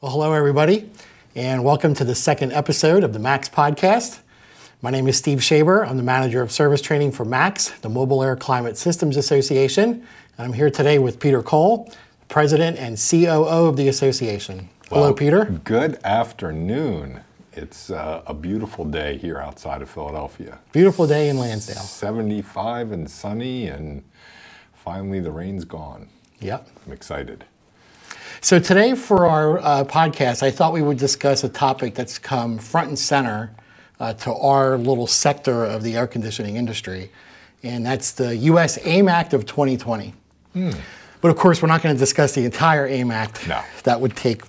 Well, hello, everybody, and welcome to the second episode of the MACS podcast. My name is Steve Schaeber. I'm the manager of service training for MACS, the Mobile Air Climate Systems Association. And I'm here today with Peter Coll, president and COO of the association. Hello, Well, Peter. Good afternoon. It's uh, a beautiful day here outside of Philadelphia. Beautiful day in Lansdale. 75 and sunny, and finally the rain's gone. Yep. I'm excited. So today for our uh, podcast, I thought we would discuss a topic that's come front and center uh, to our little sector of the air conditioning industry, and that's the U.S. AIM Act of 2020. But of course, we're not going to discuss the entire AIM Act. No. That would take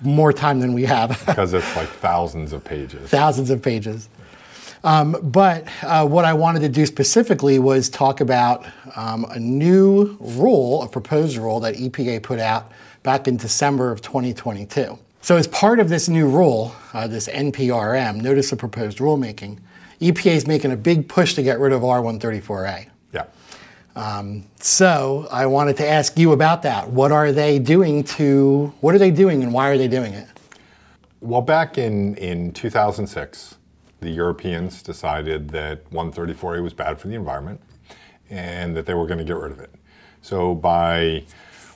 more time than we have. Because it's like thousands of pages. thousands of pages. Um, but uh, what I wanted to do specifically was talk about um, a new rule, a proposed rule that EPA put out back in December of 2022. So, as part of this new rule, uh, this NPRM, Notice of Proposed Rulemaking, EPA is making a big push to get rid of R134A. Yeah. So, I wanted to ask you about that. What are they doing to, what are they doing and why are they doing it? Well, back in, in 2006, the Europeans decided that 134A was bad for the environment and that they were going to get rid of it. So by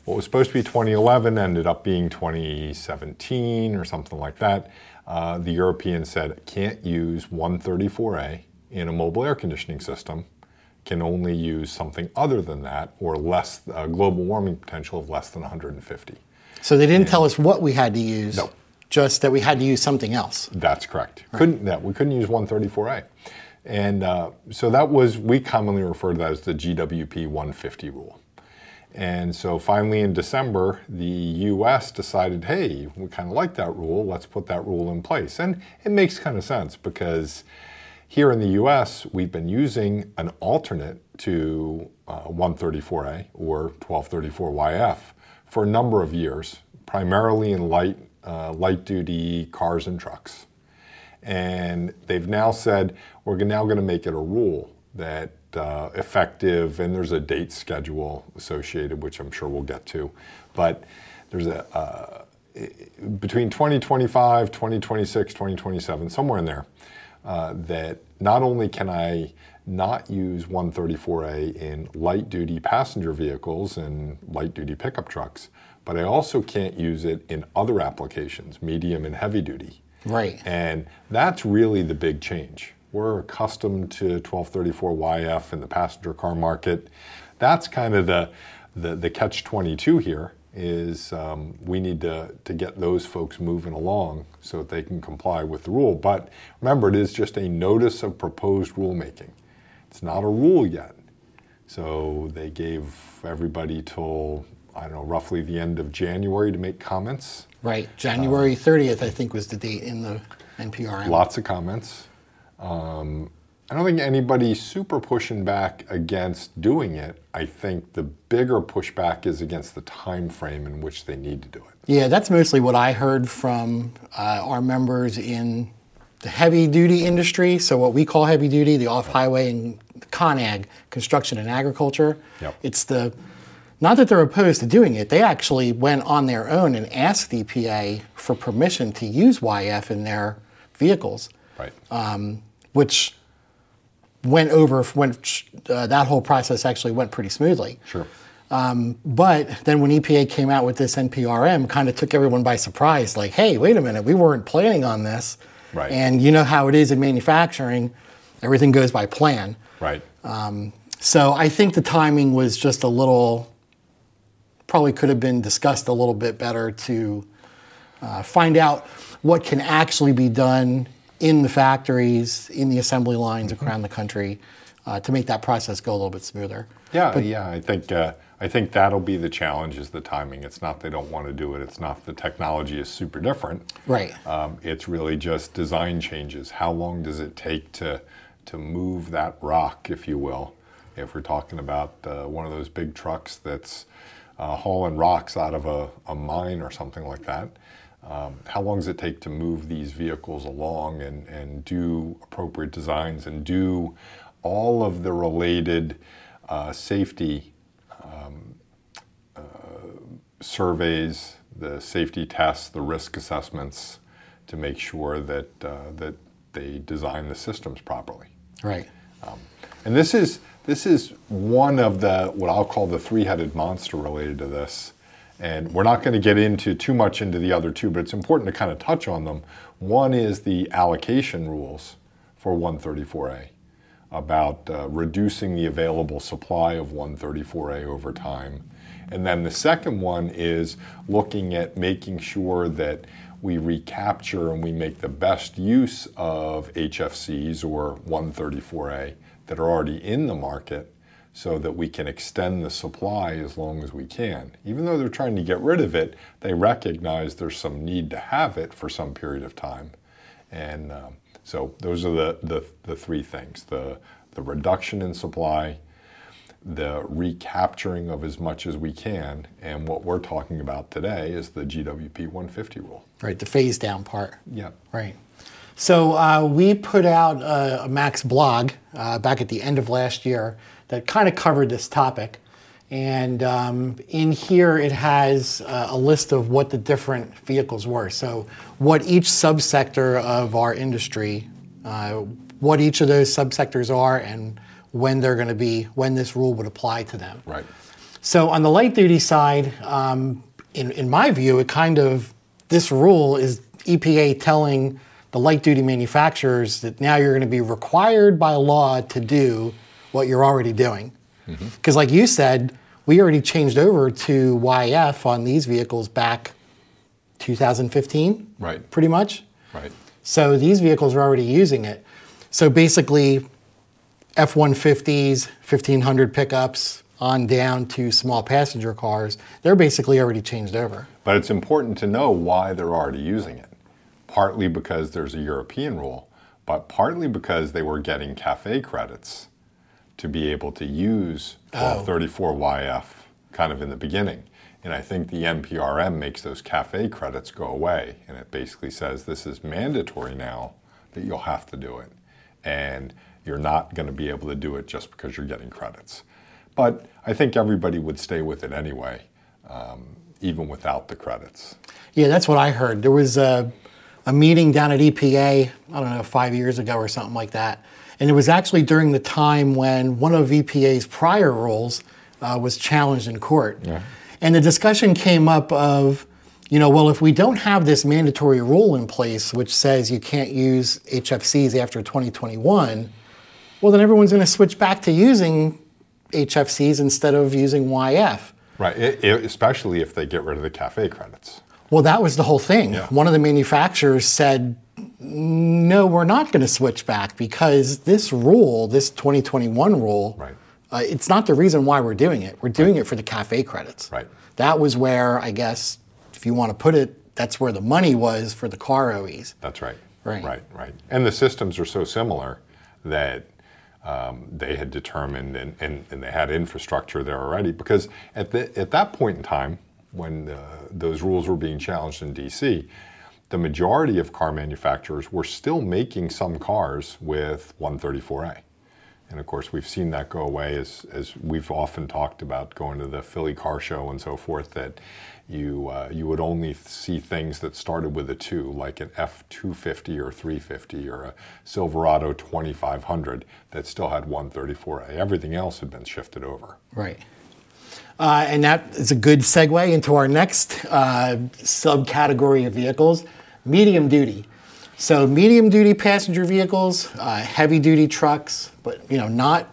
what was supposed to be 2011 ended up being 2017 or something like that. Uh, the Europeans said can't use 134A in a mobile air conditioning system, can only use something other than that or less uh, global warming potential of less than 150. So, they didn't tell us what we had to use, No. just that we had to use something else. That's correct. Couldn't that we couldn't use 134A, and uh, so that was we commonly refer to that as the GWP 150 rule. And so finally in December, the U.S. decided, hey, we kind of like that rule. Let's put that rule in place, and it makes kind of sense because here in the U.S. we've been using an alternate to uh, 134A or 1234YF for a number of years, primarily in light uh, light duty cars and trucks. And they've now said we're now going to make it a rule that uh, effective, and there's a date schedule associated, which I'm sure we'll get to, but there's a uh, between 2025, 2026, 2027, somewhere in there, uh, that not only can I not use 134A in light duty passenger vehicles and light duty pickup trucks, but I also can't use it in other applications, medium and heavy duty. Right. And that's really the big change. We're accustomed to 1234YF in the passenger car market. That's kind of the, the, the catch 22 here is um, we need to, to get those folks moving along so that they can comply with the rule. But remember, it is just a notice of proposed rulemaking. It's not a rule yet. So they gave everybody till, I don't know, roughly the end of January to make comments. Right. January 30th, I think, was the date in the NPRM. Lots of comments. Um, I don't think anybody's super pushing back against doing it. I think the bigger pushback is against the time frame in which they need to do it. Yeah, that's mostly what I heard from uh, our members in the heavy duty industry. So, what we call heavy duty, the off highway and ConAg, construction and agriculture. Yep. It's the, not that they're opposed to doing it, they actually went on their own and asked EPA for permission to use YF in their vehicles. Right. um, which went over went uh, that whole process actually went pretty smoothly. sure. But then when EPA came out with this NPRM, kind of took everyone by surprise. Like, hey, wait a minute, we weren't planning on this. Right. And you know how it is in manufacturing, everything goes by plan. Right. So I think the timing was just a little, probably could have been discussed a little bit better to uh, find out what can actually be done in the factories, in the assembly lines around the country uh, to make that process go a little bit smoother. Yeah, but, yeah. I think uh, I think that'll be the challenge is the timing. It's not they don't want to do it. It's not the technology is super different. Right. Um, it's really just design changes. How long does it take to to move that rock, if you will? If we're talking about uh, one of those big trucks that's uh, hauling rocks out of a, a mine or something like that, um, how long does it take to move these vehicles along and, and do appropriate designs and do all of the related uh, safety um, uh, surveys the safety tests, the risk assessments, to make sure that uh, that they design the systems properly. Right. And this is this is one of the what I'll call the three-headed monster related to this. And we're not going to get into too much into the other two, but it's important to kind of touch on them. One is the allocation rules for 134A about uh, reducing the available supply of 134A over time. And then the second one is looking at making sure that we recapture and we make the best use of HFCs or 134A that are already in the market so that we can extend the supply as long as we can. Even though they're trying to get rid of it, they recognize there's some need to have it for some period of time. And um, so those are the, the, the three things the, the reduction in supply, the recapturing of as much as we can, and what we're talking about today is the GWP 150 rule. Right. The phase down part. Yep. Right. So uh, we put out a, a MACS blog uh, back at the end of last year that kind of covered this topic. And um, in here, it has uh, a list of what the different vehicles were. So, what each subsector of our industry, uh, what each of those subsectors are, and when they're going to be, when this rule would apply to them. Right. So on the light duty side, um, in, in my view, it kind of, this rule is EPA telling the light duty manufacturers that now you're going to be required by law to do what you're already doing. Mm-hmm. Because, like you said, we already changed over to YF on these vehicles back 2015, Right. pretty much. Right. So these vehicles are already using it. So basically, F 150s, 1500 pickups, on down to small passenger cars, they're basically already changed over. But it's important to know why they're already using it. Partly because there's a European rule, but partly because they were getting CAFE credits to be able to use 1234YF kind of in the beginning. And I think the NPRM makes those CAFE credits go away. And it basically says this is mandatory now that you'll have to do it. And you're not going to be able to do it just because you're getting credits. But I think everybody would stay with it anyway, um, even without the credits. Yeah, that's what I heard. There was a, a meeting down at EPA, I don't know, five years ago or something like that. And it was actually during the time when one of EPA's prior rules uh, was challenged in court. Yeah. And the discussion came up of, you know, well, if we don't have this mandatory rule in place which says you can't use HFCs after 2021, well, then everyone's going to switch back to using HFCs instead of using YF. Right, i- i- especially if they get rid of the CAFE credits. Well, that was the whole thing. Yeah. One of the manufacturers said, no, we're not going to switch back because this rule, this 2021 rule, Right. uh, it's not the reason why we're doing it. We're doing it for the CAFE credits. Right. That was where, I guess, if you want to put it, that's where the money was for the car OEs. That's right. Right. Right, right. And the systems are so similar that um, they had determined and, and, and they had infrastructure there already. Because at, the, at that point in time, when uh, those rules were being challenged in DC, the majority of car manufacturers were still making some cars with 134A. And of course, we've seen that go away as, as we've often talked about going to the Philly Car Show and so forth, that you, uh, you would only see things that started with a 2, like an F250 or 350 or a Silverado 2500 that still had 134A. Everything else had been shifted over. Right. Uh, and that is a good segue into our next uh, subcategory of vehicles, medium duty. So medium duty passenger vehicles, uh, heavy duty trucks, but you know not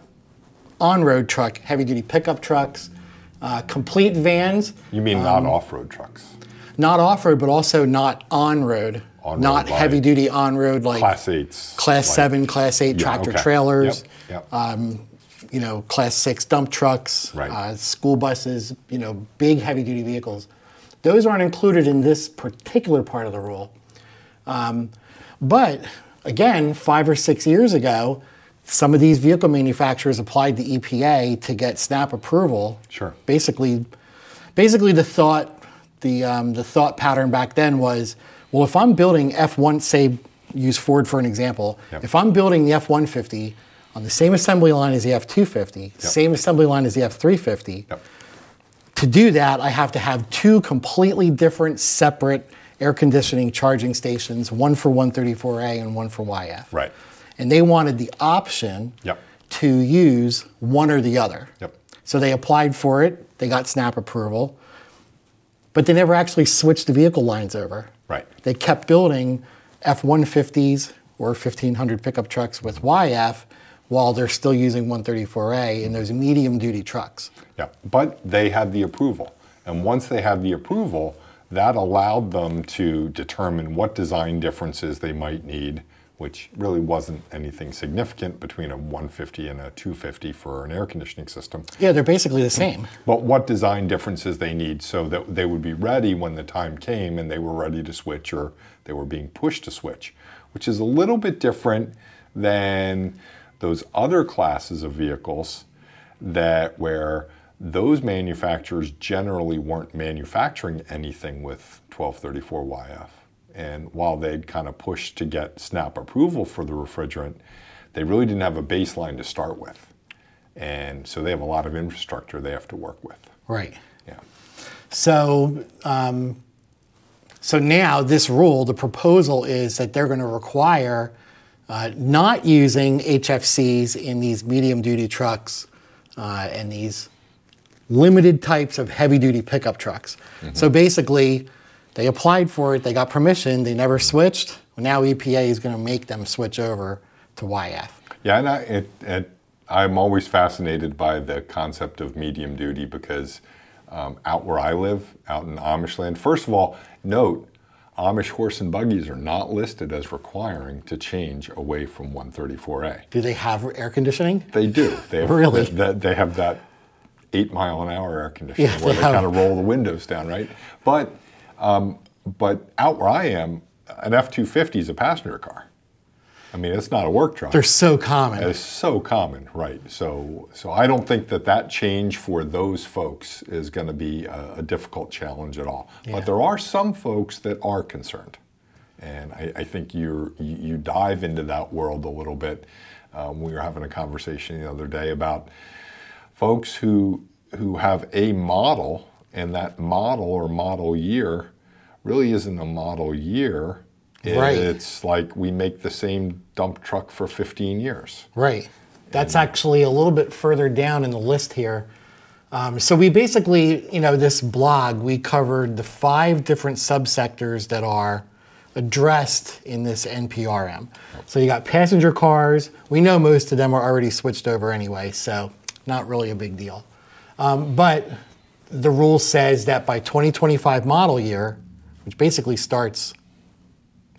on-road truck, heavy duty pickup trucks, uh, complete vans, You mean not off road trucks? not off-road, but also not on-road, On-road, not like heavy duty on-road like Class 8s. class like- seven, class eight Yeah, tractor okay. trailers. Yep, yep. You know, class six dump trucks, Right. uh, school buses, you know, big heavy duty vehicles. Those aren't included in this particular part of the rule. Um, but again, five or six years ago, some of these vehicle manufacturers applied the EPA to get SNAP approval. Sure. Basically, basically the thought, the um, the thought pattern back then was, well, if I'm building F1, say, use Ford for an example. Yep. If I'm building the F150 on the same assembly line as the F250, same assembly line as the F350, Yep. to do that, I have to have two completely different, separate air conditioning charging stations, one for 134A and one for YF. Right. And they wanted the option Yep. to use one or the other. Yep. So they applied for it, they got SNAP approval, but they never actually switched the vehicle lines over. Right. They kept building F 150s or 1500 pickup trucks with YF while they're still using 134A in those medium duty trucks. Yeah, but they had the approval. And once they had the approval, that allowed them to determine what design differences they might need, which really wasn't anything significant between a 150 and a 250 for an air conditioning system. Yeah, they're basically the same. But what design differences they need so that they would be ready when the time came and they were ready to switch or they were being pushed to switch, which is a little bit different than those other classes of vehicles that where those manufacturers generally weren't manufacturing anything with 1234YF. And while they'd kind of pushed to get SNAP approval for the refrigerant, they really didn't have a baseline to start with. And so they have a lot of infrastructure they have to work with. Right. Yeah. So, um, so now this rule, the proposal is that they're going to require uh, not using HFCs in these medium duty trucks uh, and these limited types of heavy duty pickup trucks. So basically, they applied for it, they got permission, they never switched. Now EPA is going to make them switch over to YF. Yeah, and I, it, it, I'm always fascinated by the concept of medium duty because um, out where I live, out in Amish land, first of all, note Amish horse and buggies are not listed as requiring to change away from 134A. Do they have air conditioning? They do. They have, Really? They, they have that eight mile an hour air conditioning Yeah, where they they kind of roll the windows down, right? But um, but out where I am, an F two fifty is a passenger car. I mean, it's not a work truck. They're so common. It's so common, right? So, so I don't think that that change for those folks is going to be a, a difficult challenge at all. Yeah. But there are some folks that are concerned, and I, I think you you dive into that world a little bit. Um, we were having a conversation the other day about folks who who have a model, and that model or model year really isn't a model year. Right. It's like we make the same dump truck for 15 years. Right. That's actually a little bit further down in the list here. Um, so we basically, you know, this blog, we covered the five different subsectors that are addressed in this NPRM. So you got passenger cars. We know most of them are already switched over anyway, so not really a big deal. Um, but the rule says that by 2025 model year, which basically starts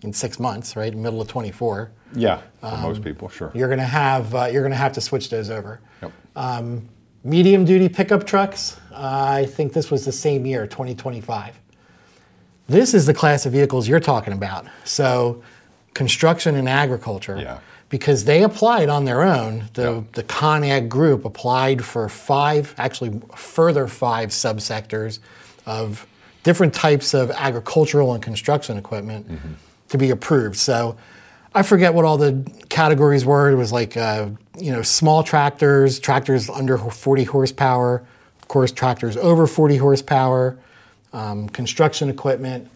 in six months, right, middle of 24, Yeah, for most people, sure. you're going to have uh, you're to have to switch those over. Yep. Medium duty pickup trucks. Uh, I think this was the same year, 2025. This is the class of vehicles you're talking about. So, construction and agriculture. Yeah. Because they applied on their own. The Yeah. the ConAg group applied for five, actually further five subsectors of different types of agricultural and construction equipment to be approved. So I forget what all the categories were. It was like, uh, you know, small tractors, tractors under 40 horsepower, of course, tractors over 40 horsepower, um, construction equipment.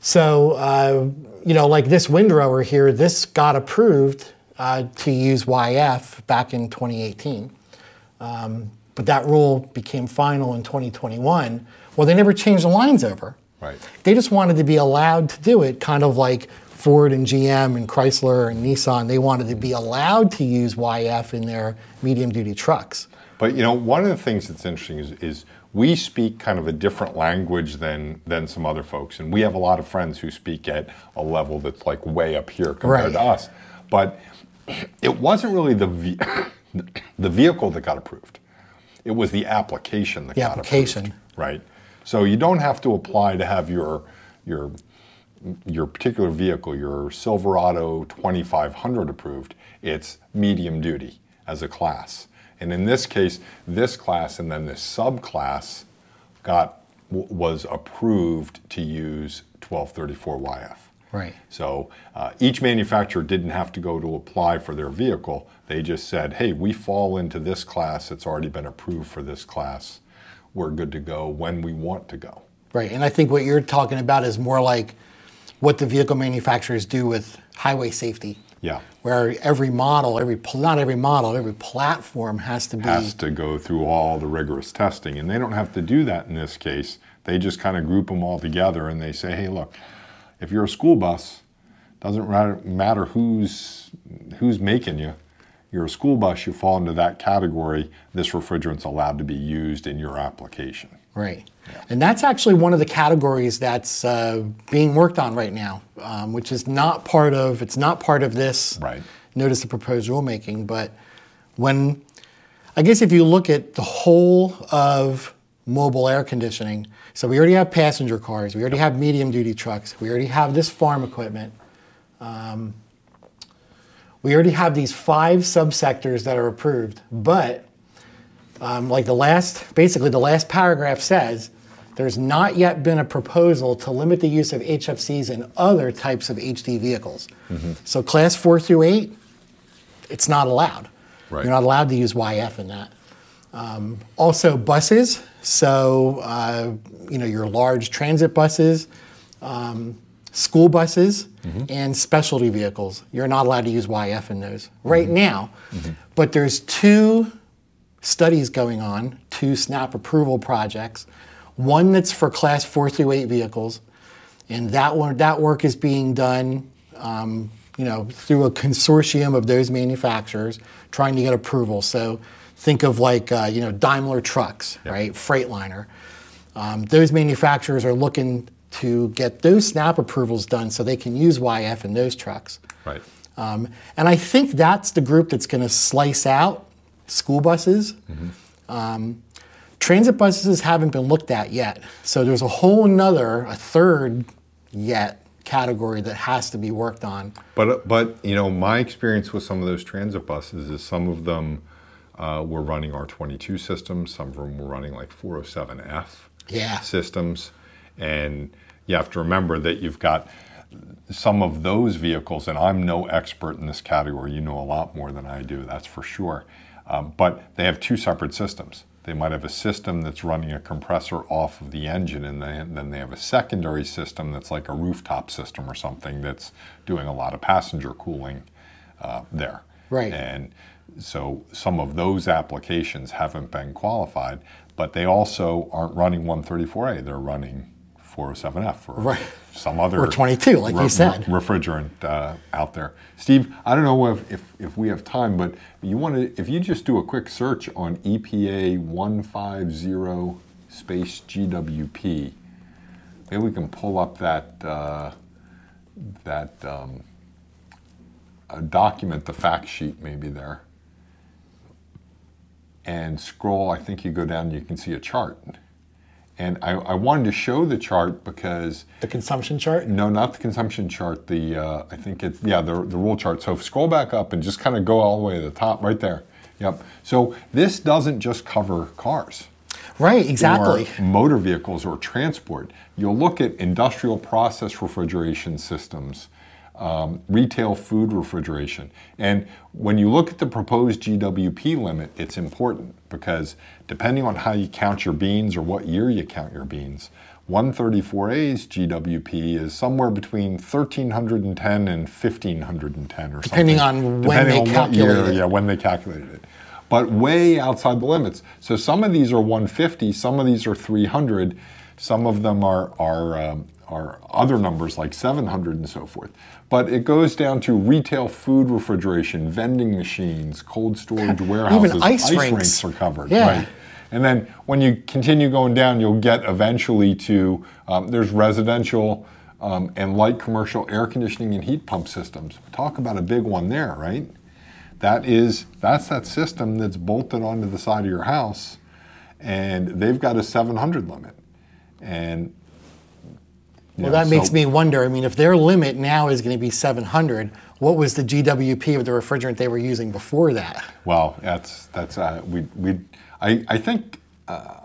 So, uh, you know, like this windrower here, this got approved uh, to use YF back in 2018. Um, but that rule became final in 2021. Well, they never changed the lines over. Right. They just wanted to be allowed to do it, kind of like Ford and GM and Chrysler and Nissan. They wanted to be allowed to use YF in their medium duty trucks. But you know, one of the things that's interesting is, is we speak kind of a different language than than some other folks, and we have a lot of friends who speak at a level that's like way up here compared Right. to us. But it wasn't really the ve- the vehicle that got approved; it was the application that The got application. approved, right? So you don't have to apply to have your your your particular vehicle, your Silverado 2500 approved, it's medium duty as a class. And in this case, this class and then this subclass got was approved to use 1234YF. Right. So uh, each manufacturer didn't have to go to apply for their vehicle. They just said, hey, we fall into this class. It's already been approved for this class. We're good to go when we want to go. Right. And I think what you're talking about is more like what the vehicle manufacturers do with highway safety. Yeah. Where every model, every not every model, every platform has to be has to go through all the rigorous testing, and they don't have to do that in this case. They just kind of group them all together, and they say, "Hey, look, if you're a school bus, doesn't matter who's who's making you. You're a school bus. You fall into that category. This refrigerant's allowed to be used in your application." Right. Yeah. And that's actually one of the categories that's uh, being worked on right now, um, which is not part of it's not part of this right. notice of proposed rulemaking. But when I guess if you look at the whole of mobile air conditioning, so we already have passenger cars, we already have medium duty trucks, we already have this farm equipment. Um, we already have these five subsectors that are approved, but um, like the last, basically the last paragraph says, there's not yet been a proposal to limit the use of HFCs in other types of HD vehicles. Mm-hmm. So class four through eight, it's not allowed. Right. You're not allowed to use YF in that. Um, also buses, so uh, you know your large transit buses, um, school buses, mm-hmm. and specialty vehicles. You're not allowed to use YF in those right mm-hmm. now. Mm-hmm. But there's two studies going on, two SNAP approval projects. One that's for class four through eight vehicles, and that one that work is being done, um, you know, through a consortium of those manufacturers trying to get approval. So think of like uh, you know Daimler trucks, yep. right? Freightliner. Um, those manufacturers are looking to get those SNAP approvals done so they can use YF in those trucks. Right. Um, and I think that's the group that's going to slice out school buses. Mm-hmm. Um, transit buses haven't been looked at yet. So there's a whole nother, a third yet category that has to be worked on. But, but you know, my experience with some of those transit buses is some of them uh, were running R22 systems, some of them were running like 407F yeah. systems. And you have to remember that you've got some of those vehicles, and I'm no expert in this category, you know a lot more than I do, that's for sure. Um, but they have two separate systems. They might have a system that's running a compressor off of the engine, and then they have a secondary system that's like a rooftop system or something that's doing a lot of passenger cooling uh, there. Right. And so some of those applications haven't been qualified, but they also aren't running 134A. They're running 407F or right. some other or 22, like re- you said, refrigerant uh, out there. Steve, I don't know if, if, if, we have time, but you want to if you just do a quick search on EPA 150 space GWP, maybe we can pull up that uh, that um, document, the fact sheet, maybe there, and scroll. I think you go down, you can see a chart and I, I, wanted to show the chart because the consumption chart. No, not the consumption chart. The uh, I think it's yeah the the rule chart. So scroll back up and just kind of go all the way to the top, right there. Yep. So this doesn't just cover cars. Right, exactly. Or motor vehicles or transport. You'll look at industrial process refrigeration systems um, retail food refrigeration. And when you look at the proposed GWP limit, it's important because depending on how you count your beans or what year you count your beans, 134A's GWP is somewhere between 1310 and 1510 or depending something. On depending on when they what year, yeah, when they calculated it. But way outside the limits. So some of these are 150, some of these are 300, some of them are are um, are other numbers like 700 and so forth. But it goes down to retail food refrigeration, vending machines, cold storage warehouses, Even ice, ice rinks. rinks. are covered. Yeah. Right. And then when you continue going down, you'll get eventually to um, there's residential um, and light commercial air conditioning and heat pump systems. Talk about a big one there, right? That is that's that system that's bolted onto the side of your house, and they've got a 700 limit. And well, that so, makes me wonder. I mean, if their limit now is going to be 700, what was the GWP of the refrigerant they were using before that? Well, that's that's uh, we we I, I think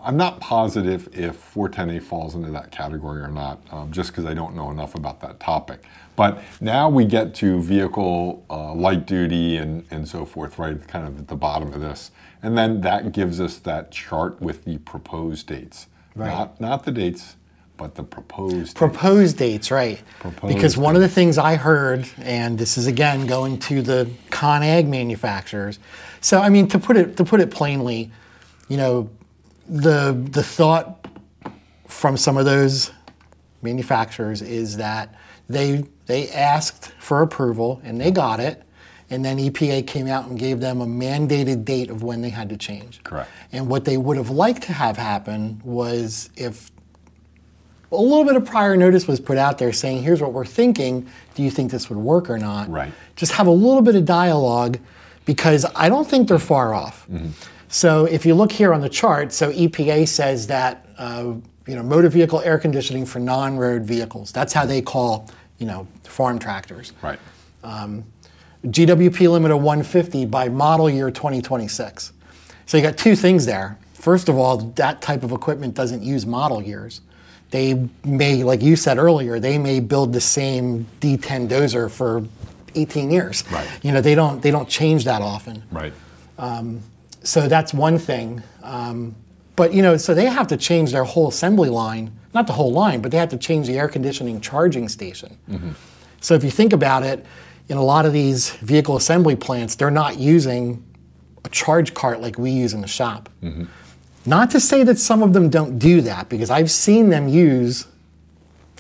I'm not positive if 410A falls into that category or not, um, just because I don't know enough about that topic. But now we get to vehicle uh, light duty and, and so forth, right, kind of at the bottom of this. And then that gives us that chart with the proposed dates. Right. Not, not the dates, but the proposed dates. Proposed dates, right. Proposed because one of the things I heard, and this is again going to the ConAg manufacturers. So I mean, to put it to put it plainly, you know, the the thought from some of those manufacturers is that they they asked for approval and they got it, and then EPA came out and gave them a mandated date of when they had to change. Correct. And what they would have liked to have happen was if a little bit of prior notice was put out there saying, here's what we're thinking. Do you think this would work or not? Right. Just have a little bit of dialogue because I don't think they're far off. So if you look here on the chart, so EPA says that uh, you know motor vehicle air conditioning for non-road vehicles. That's how they call you know farm tractors. Right. GWP limit of 150 by model year 2026. So you got two things there. First of all, that type of equipment doesn't use model years. They may, like you said earlier, they may build the same D10 dozer for 18 years. Right. You know, they don't they don't change that often. Right. Um, so that's one thing. Um, but you know, so they have to change their whole assembly line, not the whole line, but they have to change the air conditioning charging station. Mm-hmm. So if you think about it, in a lot of these vehicle assembly plants, they're not using a charge cart like we use in the shop. Mm-hmm. Not to say that some of them don't do that, because I've seen them use.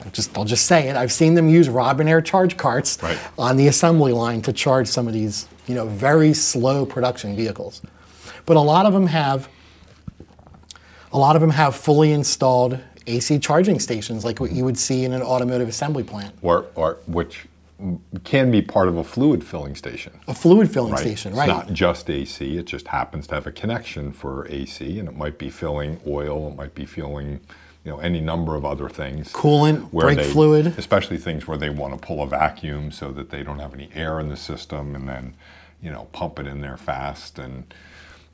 I'll just I'll just say it. I've seen them use Robinair charge carts Right. on the assembly line to charge some of these, you know, very slow production vehicles. But a lot of them have a lot of them have fully installed AC charging stations like what you would see in an automotive assembly plant. Or, or which can be part of a fluid filling station. A fluid filling Right. station, it's right? not just AC. It just happens to have a connection for AC, and it might be filling oil. It might be filling, you know, any number of other things. Coolant, brake they- fluid. especially things where they want to pull a vacuum so that they don't have any air in the system, and then, you know, pump it in there fast and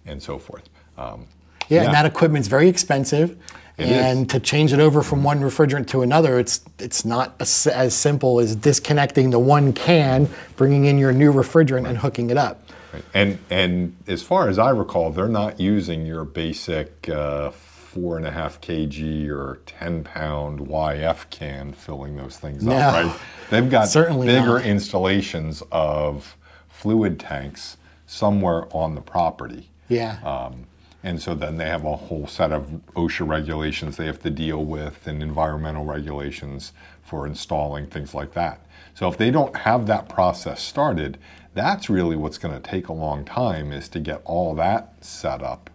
and so forth. Um, Yeah, and that equipment's very expensive. It and is. to change it over from one refrigerant to another, it's it's not as, as simple as disconnecting the one can, bringing in your new refrigerant, and hooking it up. Right. And and as far as I recall, they're not using your basic uh, four and a half kg or ten pound YF can filling those things No. up, right? They've got Certainly bigger not. installations of fluid tanks somewhere on the property. Yeah. Um, and so then they have a whole set of OSHA regulations they have to deal with and environmental regulations for installing things like that. So if they don't have that process started, that's really what's going to take a long time is to get all that set up,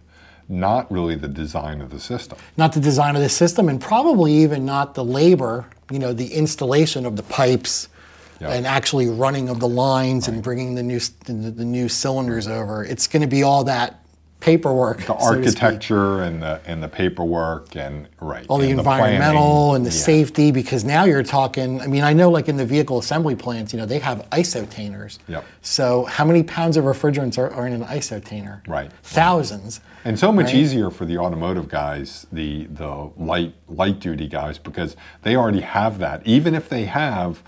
not really the design of the system. not the design of the system, and probably even not the labor. You know, the installation of the pipes. Yeah. And actually running of the lines and bringing the new the, the new cylinders over. It's going to be all that paperwork. The so architecture and the and the paperwork and right. all the and environmental planning. and the Yeah. safety because now you're talking i mean i know like in the vehicle assembly plants you know they have isotainers Yep. so how many pounds of refrigerants are, are in an isotainer Right. thousands And so much Right. easier for the automotive guys, the the light light duty guys, because they already have that. Even if they have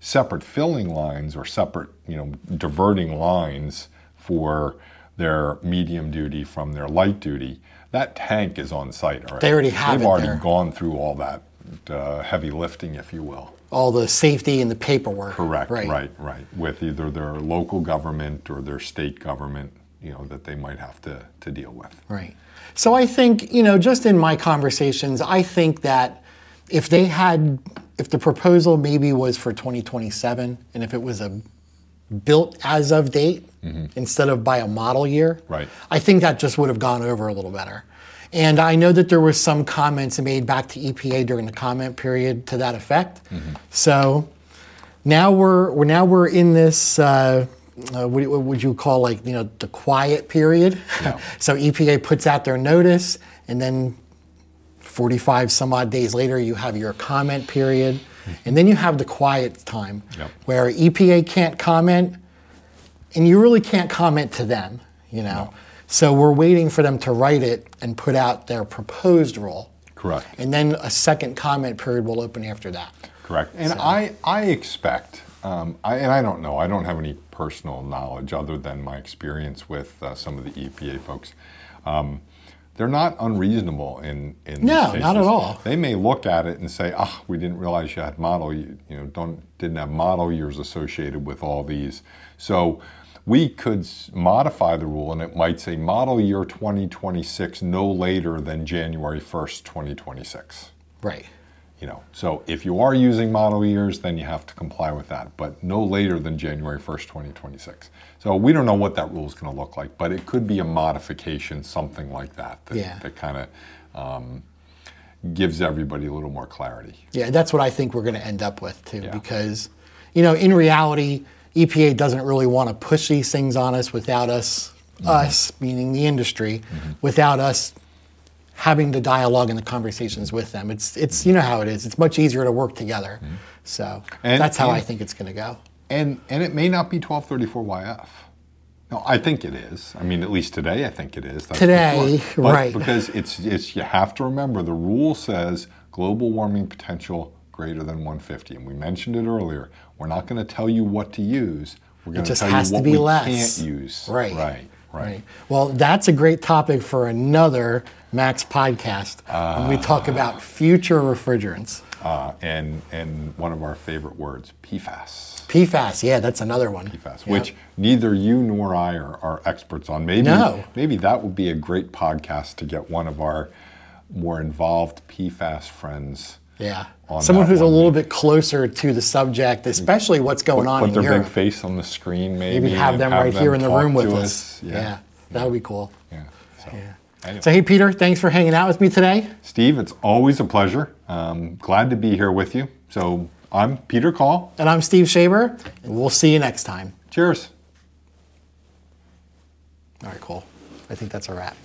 separate filling lines or separate, you know, diverting lines for their medium duty from their light duty, that tank is on site already. They already have They've it already there. gone through all that uh, heavy lifting, if you will. all the safety and the paperwork Correct. right Right. Right. With either their local government or their state government, you know, that they might have to to deal with. Right. So I think, you know, just in my conversations, I think that if they had, if the proposal maybe was for 2027, and if it was a built as of date instead of by a model year, Right. I think that just would have gone over a little better. And I know that there were some comments made back to EPA during the comment period to that effect. So now we're, we're now we're in this. Uh, uh, what, what would you call like you know the quiet period? Yeah. so EPA puts out their notice, and then 45 some odd days later, you have your comment period, and then you have the quiet time Yep. where EPA can't comment, and you really can't comment to them. You know, So we're waiting for them to write it and put out their proposed rule. Correct. And then a second comment period will open after that. Correct. And I, I expect, um, I, and I don't know, I don't have any personal knowledge other than my experience with uh, some of the EPA folks. Um, they're not unreasonable in, in No, cases. not at all. They may look at it and say, ah, we didn't realize you had model, you, you know, don't, didn't have model years associated with all these. So we could modify the rule and it might say model year 2026 no later than January 1st, 2026 Right. You know so if you are using model years then you have to comply with that but no later than january 1st 2026 so we don't know what that rule is going to look like but it could be a modification something like that that, Yeah. that kind of um, gives everybody a little more clarity Yeah, that's what I think we're going to end up with too, Yeah. because, you know, in reality, EPA doesn't really want to push these things on us without us, Mm-hmm. us meaning the industry, without us having the dialogue and the conversations with them. It's it's you know how it is. It's much easier to work together. So Mm-hmm. And- that's how I think it's going to go. and and it may not be 1234yf no i think it is i mean at least today i think it is that's Today, sure. Right. because it's it's you have to remember the rule says global warming potential greater than 150 and we mentioned it earlier we're not going to tell you what to use we're going to tell has you to what be we less. can't use Right. right right, Right. Well, that's a great topic for another MACS podcast when we talk about future refrigerants. Uh, and and one of our favorite words pfas PFAS, yeah, that's another one. PFAS, Yeah. which neither you nor I are, are experts on. Maybe No. maybe that would be a great podcast to get one of our more involved PFAS friends. Yeah. On Someone who's a little bit closer to the subject, especially what's going on Put in their Europe. big face on the screen, maybe. Maybe have them right here in the room with to us. Yeah. that would be cool. Yeah. So, anyway. So, hey, Peter, thanks for hanging out with me today. Steve, it's always a pleasure. Um, glad to be here with you. So I'm Peter Coll. And I'm Steve Schaeber, and we'll see you next time. Cheers. All right, cool. I think that's a wrap.